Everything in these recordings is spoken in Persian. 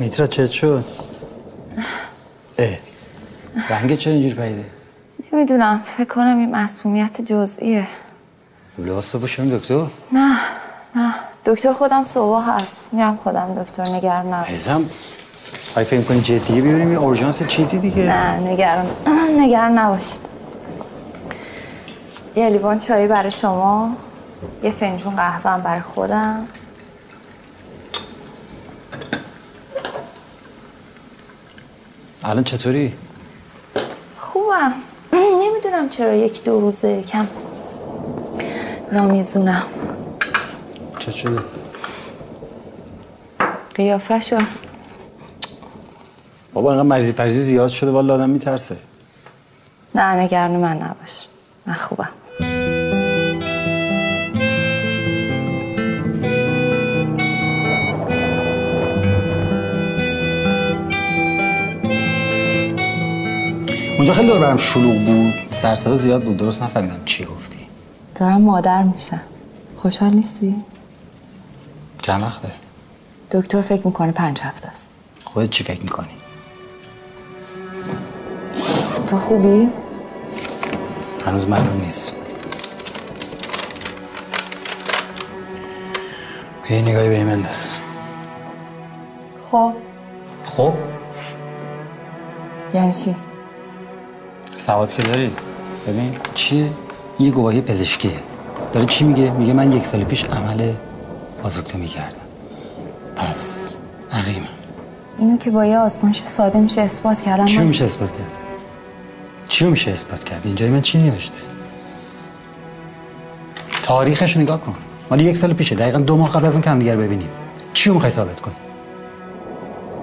میترا چه شد؟ اه رنگ چرا اینجور پیده؟ نمی‌دونم فکر کنم این مسمومیت جزئیه. لباس باشم دکتر؟ نه نه. دکتر خودم صبح هست. میرم خودم دکتر نگران نباش. عزیزم اگه فکر کنی جدیه ببینیم یه اورژانس چیزی دیگه؟ نه نگران نگران نباش. یه لیوان چایی برای شما یه فنجون قهوه هم برای خودم. الان چطوری؟ خوبم. نمی‌دونم چرا یک دو روزه کم نامیزونم چه شده؟ قیافه شو بابا انقدر مریضی پریزی زیاد شده والا آدم میترسه. نه نگران من نباش. من خوبم. اونجا خیلی دور برم شلوغ بود سرصدا زیاد بود درست نفهمیدم چی گفتی دارم مادر میشم خوشحال نیستی؟ چند وقته؟ دکتر فکر می‌کنه پنج هفته است خودت چی فکر می‌کنی؟ تو خوبی؟ هنوز معلوم نیست یه نگاهی به این بنداز خب خب یعنی چی؟ سواد که داری. ببین چیه یه گواهی پزشکیه داره چی میگه؟ میگه من یک سال پیش عمل بازوکتومی کردم پس عقیمم اینو که با یه آزمایش ساده میشه اثبات کردم چی میشه اثبات کرد؟ چی میشه اثبات کرد؟ اینجای من چی نوشته؟ تاریخش رو نگاه کن. مال یک سال پیشه. دقیقا دو ماه قبل از اون که همدیگر ببینیم. چی رو می‌خوای ثابت کنی؟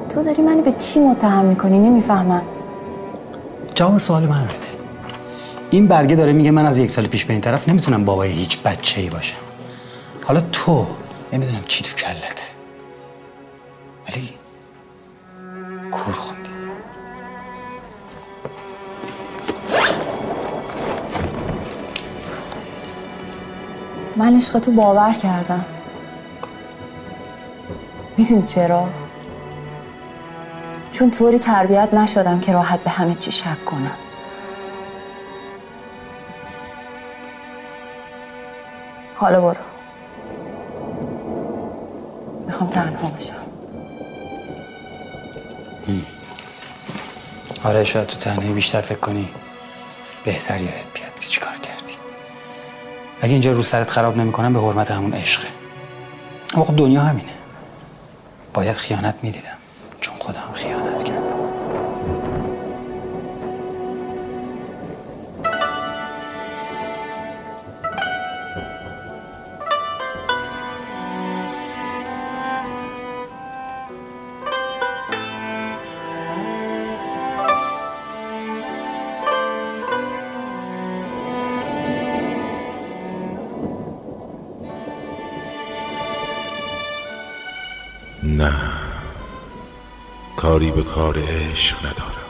تو داری منو به چی متهم می‌کنی؟ نمی‌فهمم. جواب سوال من بده. این برگه داره میگه من از یک سال پیش به این طرف نمی‌تونم بابای هیچ بچه ای باشم. حالا تو نمی‌دونم چی تو کلته ولی کور خوندی. من عشق تو باور کردم. می‌دونی چرا؟ چون طوری تربیت نشدم که راحت به همه چی شک کنم. حالا برو. می‌خوام تنها باشم. آره شاید تو تنهایی بیشتر فکر کنی. بهتر یادت بیاد که چیکار کردی. اگه اینجا رو سرت خراب نمی‌کنم به حرمت همون عشقه. اما دنیا همینه. باید خیانت می‌دیدم. خودم خیانت کردم. نه. کاری به کار عشق ندارم.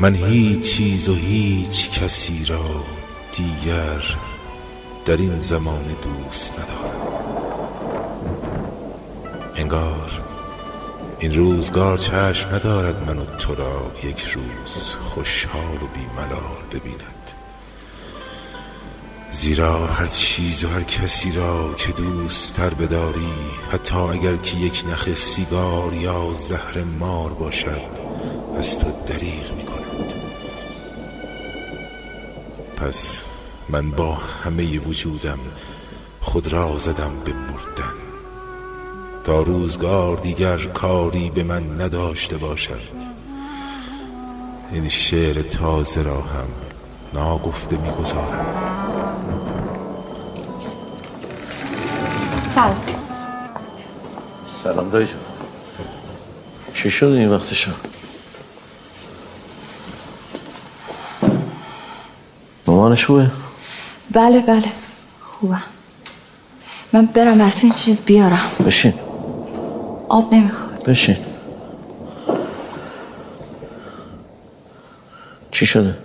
من هیچ چیز و هیچ کسی را دیگر در این زمان دوست ندارم. انگار این روزگار چشم ندارد من و تو را یک روز خوشحال و بیملال ببیند. زیرا هر چیز و هر کسی را که دوست تر بداری حتی اگر که یک نخ سیگار یا زهر مار باشد از تو دریغ می کند پس من با همه وجودم خود را زدم به مردن تا روزگار دیگر کاری به من نداشته باشد. این شعر تازه را هم ناگفته می‌گذارم. سلام دایی جون چی شد این وقتشو مامانش خوبه؟ بله بله. خوبم من برم براتون چیز بیارم. بشین. آب نمی‌خواد بشین. چی شده؟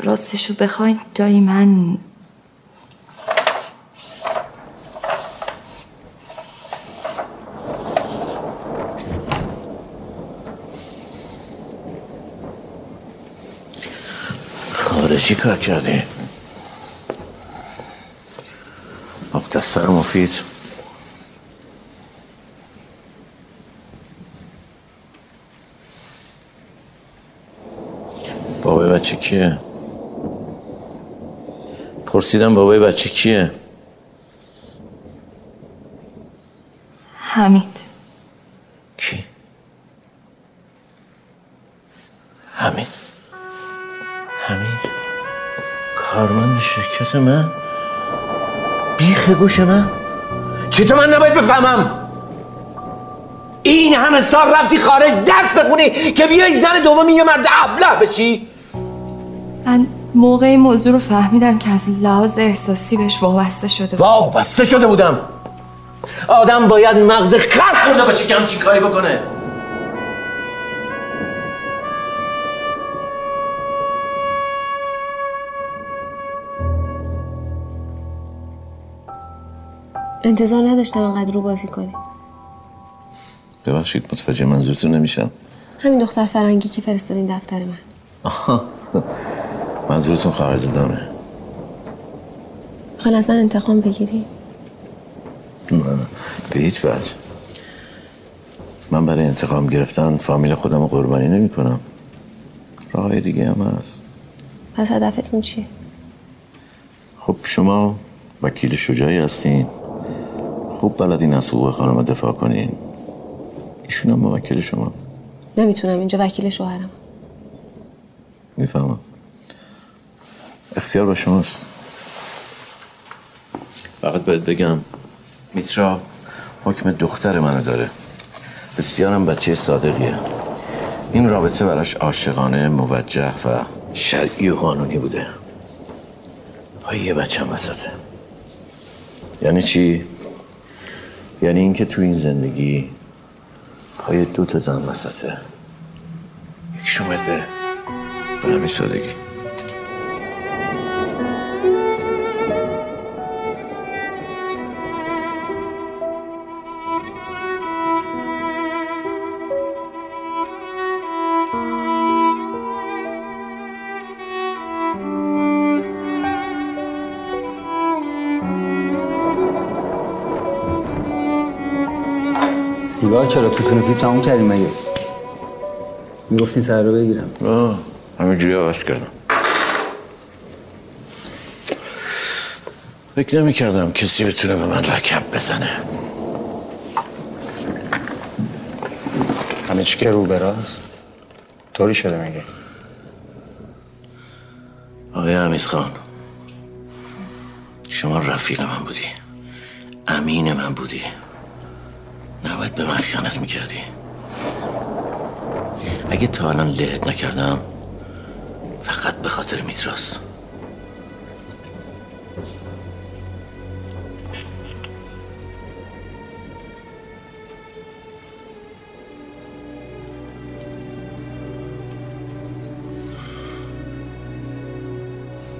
راستشو بخواین دایی من خارجی کار کردی مختصر مفید بابای بچه کیه؟ پرسیدم بابای بچه کیه؟ حمید کی؟ حمید کارمند شرکت من؟ بیخ گوش من؟ چطور من نباید بفهمم؟ این همه سال رفتی خارج درس بخونی که بیای زن دومی یه مرد ابله بشی؟ من موقع این موضوع رو فهمیدم که از لحاظ احساسی بهش وابسته شده بود. واو بسته شده بودم. آدم باید مغز خلق خورده باشه که همچین کاری بکنه. انتظار نداشتم انقدر رو بازی کنی. ببخشید متوجه منظورتون نمیشم. همین دختر فرنگی که فرستادین دفتر من. آها. منظورتون خواهر دامه می‌خوان از من انتقام بگیری؟ نه به هیچ وجه. من برای انتقام گرفتن فامیل خودم رو قربانی نمی کنم راه دیگه هم هست. پس هدفتون چیه؟ خب شما وکیل شجاعی هستین. خوب بلدین از حقوق خانم دفاع کنین ایشون هم موکل شما. نمی‌تونم اینجا وکیل شوهرم. می‌فهمم. اختیار با شماست. فقط باید بگم میترا حکم دختر منو داره. بسیارم بچه صادقیه. این رابطه براش عاشقانه موجه و شرعی و قانونی بوده. پای یه بچه هم وسطه. یعنی چی؟ یعنی اینکه تو این زندگی پای دو تا زن وسطه. یکیشون باید بره به همین سادگی. سیگار چرا توتون پیپ تموم کردیم مگه؟ می‌گفتین سر رو بگیرم. آه همینجوری عوض کردم. فکر نمی کردم کسی بتونه به من رکب بزنه. همه چی رو براست طوری شده میگه. آقای حمید خان شما رفیق من بودی. امین من بودی. نباید به من خیانت می‌کردی. اگه تا الان لهت نکردم فقط به خاطر میتراس.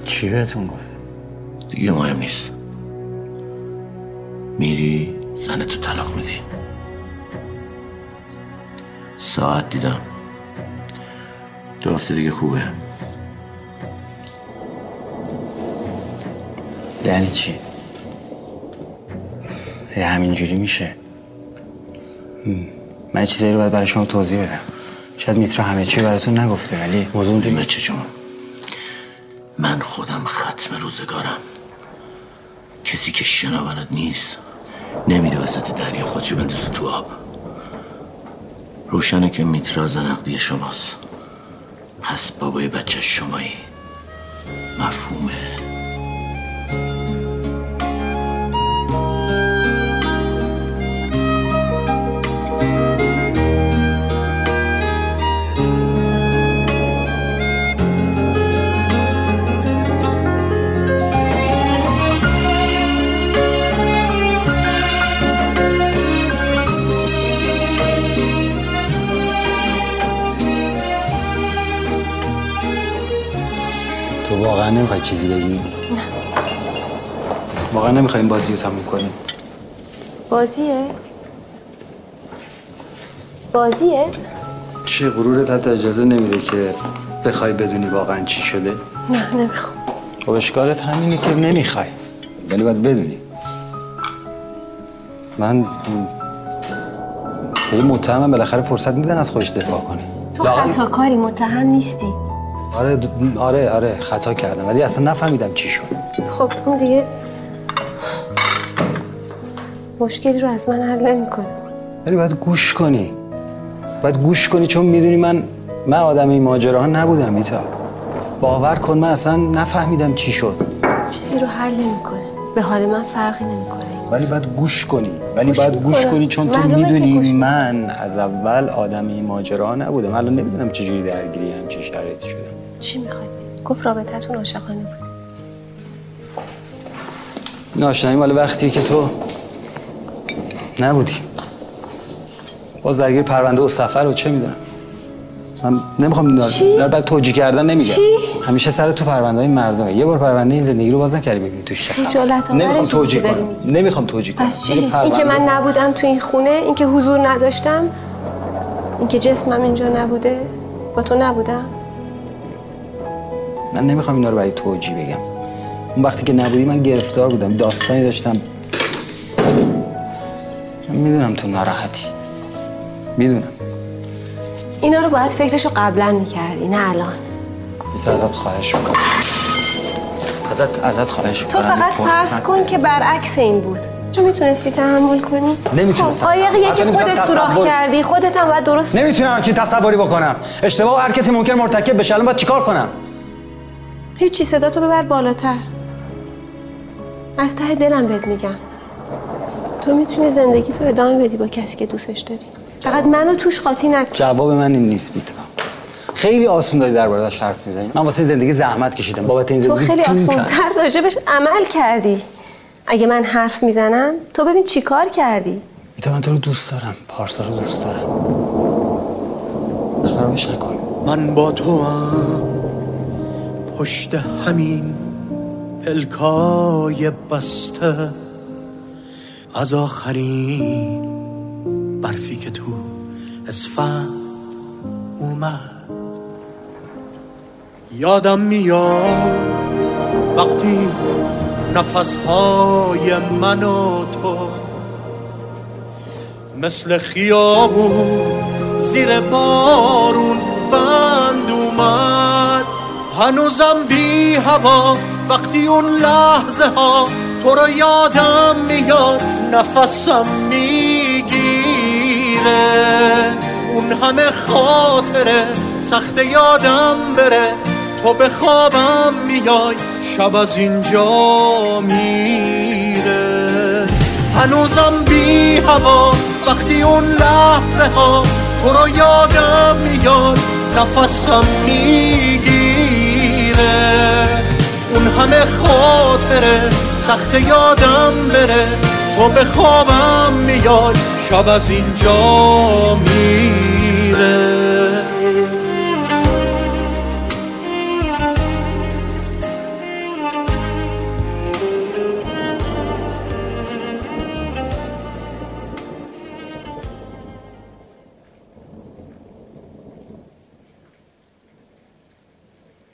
چی بهتون گفته؟ دیگه مهم نیست. میری زن تو طلاق میدی. ساعت دیدم. دو هفته دیگه خوبه. یعنی چی؟ یه همینجوری میشه. من چیزایی رو باید برای شما توضیح بدم. شاید میترا همه چی براتون نگفته ولی موضوع اونجوری بچه جون من خودم ختم روزگارم. کسی که شنا بلد نیست نمیره وسط دریا خودشو بندازه تو آب. روشنه که میترا زنقدی شماست. پس بابای بچه شمایی. مفهومه. چیزی بگی؟ نه. واقعا نمی‌خوایم بازی رو تموم کنیم. بازیه؟ بازیه؟ چی غرورت حتی اجازه نمیده که بخوای بدونی واقعا چی شده؟ نه نمی‌خوام. خب اشکالت همینه که نمی‌خوای. ولی باید بدونی. من به این متهمم بالاخره فرصت میدن از خودش دفاع کنه. تو لااقل- خطا کاری متهم نیستی. آره آره آره خطا کردم ولی اصلا نفهمیدم چی شد. خب اون دیگه مشکلی رو از من حل نمی‌کنه. ولی باید گوش کنی. باید گوش کنی چون می‌دونی من من آدم این ماجراها نبودم ایتا. باور کن من اصلا نفهمیدم چی شد. چیزی رو حل نمی‌کنه. به حال من فرقی نمی‌کنه. ولی باید گوش کنی. ولی باید گوش. کنی چون تو می‌دونی. من از اول آدم این ماجراها نبودم. الان نمی‌دونم چجوری درگیری همچی شرایطی شدم چی می‌خوای؟ گفت رابطتون عاشقانه بود. این آشنایی مال وقتی که تو نبودی. باز درگیر پرونده و سفر و چه می‌دونم. من نمی‌خوام؟ در بعد توجیه کردن نمیگم. چی؟ همیشه سر تو پرونده های مردمه. یه بار پرونده این زندگی رو باز نکردی ببینی توش. خجالت نمی‌خوام توجیه کنم. نمی‌خوام توجیه کنم. پس چی؟ این که من نبودم تو این خونه این که حضور نداشتم. این که جسمم اینجا نبوده. با تو نبودم. من نمی‌خوام اینا رو برای توجیه بگم. اون وقتی که نبودی من گرفتار بودم داستانی داشتم. من می‌دونم تو ناراحتی. می‌دونم. اینا رو باید فکرشو قبلا می‌کردی نه الان. تو ازت خواهش می‌کنم. ازت ازت خواهش تو فقط فرض کن که برعکس این بود. تو می‌تونستی تحمل کنی؟ نمی‌تونستم. خب قایقیه حتی که خودت سوراخ کردی. خودت هم باید درست نمی‌تونم همچین تصوری بکنم. اشتباه هر کسی ممکن مرتکب بشه. الان باید چیکار کنم؟ هیچی صدا تو ببر بالاتر. از ته دلم بهت میگم. تو می‌تونی زندگی تو ادامه بدی با کسی که دوستش داری. فقط منو توش قاطی نکن. جواب من این نیست بیتا. خیلی آسون داری درباره‌اش حرف می‌زنی. من واسه زندگی زحمت کشیدم. بابت این تو زندگی خیلی جون کردم. آسونتر راجبش عمل کردی. اگه من حرف می‌زنم تو ببین چی کار کردی. بیتا من تو رو دوست دارم پارسا رو دوست دارم. خرابش نکن. من با تو هم پشت همین پلکای بسته. از آخرین برفی که تو اسفند اومد. یادم میاد وقتی نفسهای من و تو مثل خیابون زیر بارون بند اومد. هنوزم بی هوا وقتی اون لحظه ها تو رو یادم میاد نفسم می‌گیره. اون همه خاطره سخت یادم بره. تو به خوابم میای شب از اینجا میره. هنوزم بی هوا وقتی اون لحظه ها تو رو یادم میاد نفسم می‌گیره. اون همه خاطره سخت یادم بره تو به خوابم میای شب از اینجا میره.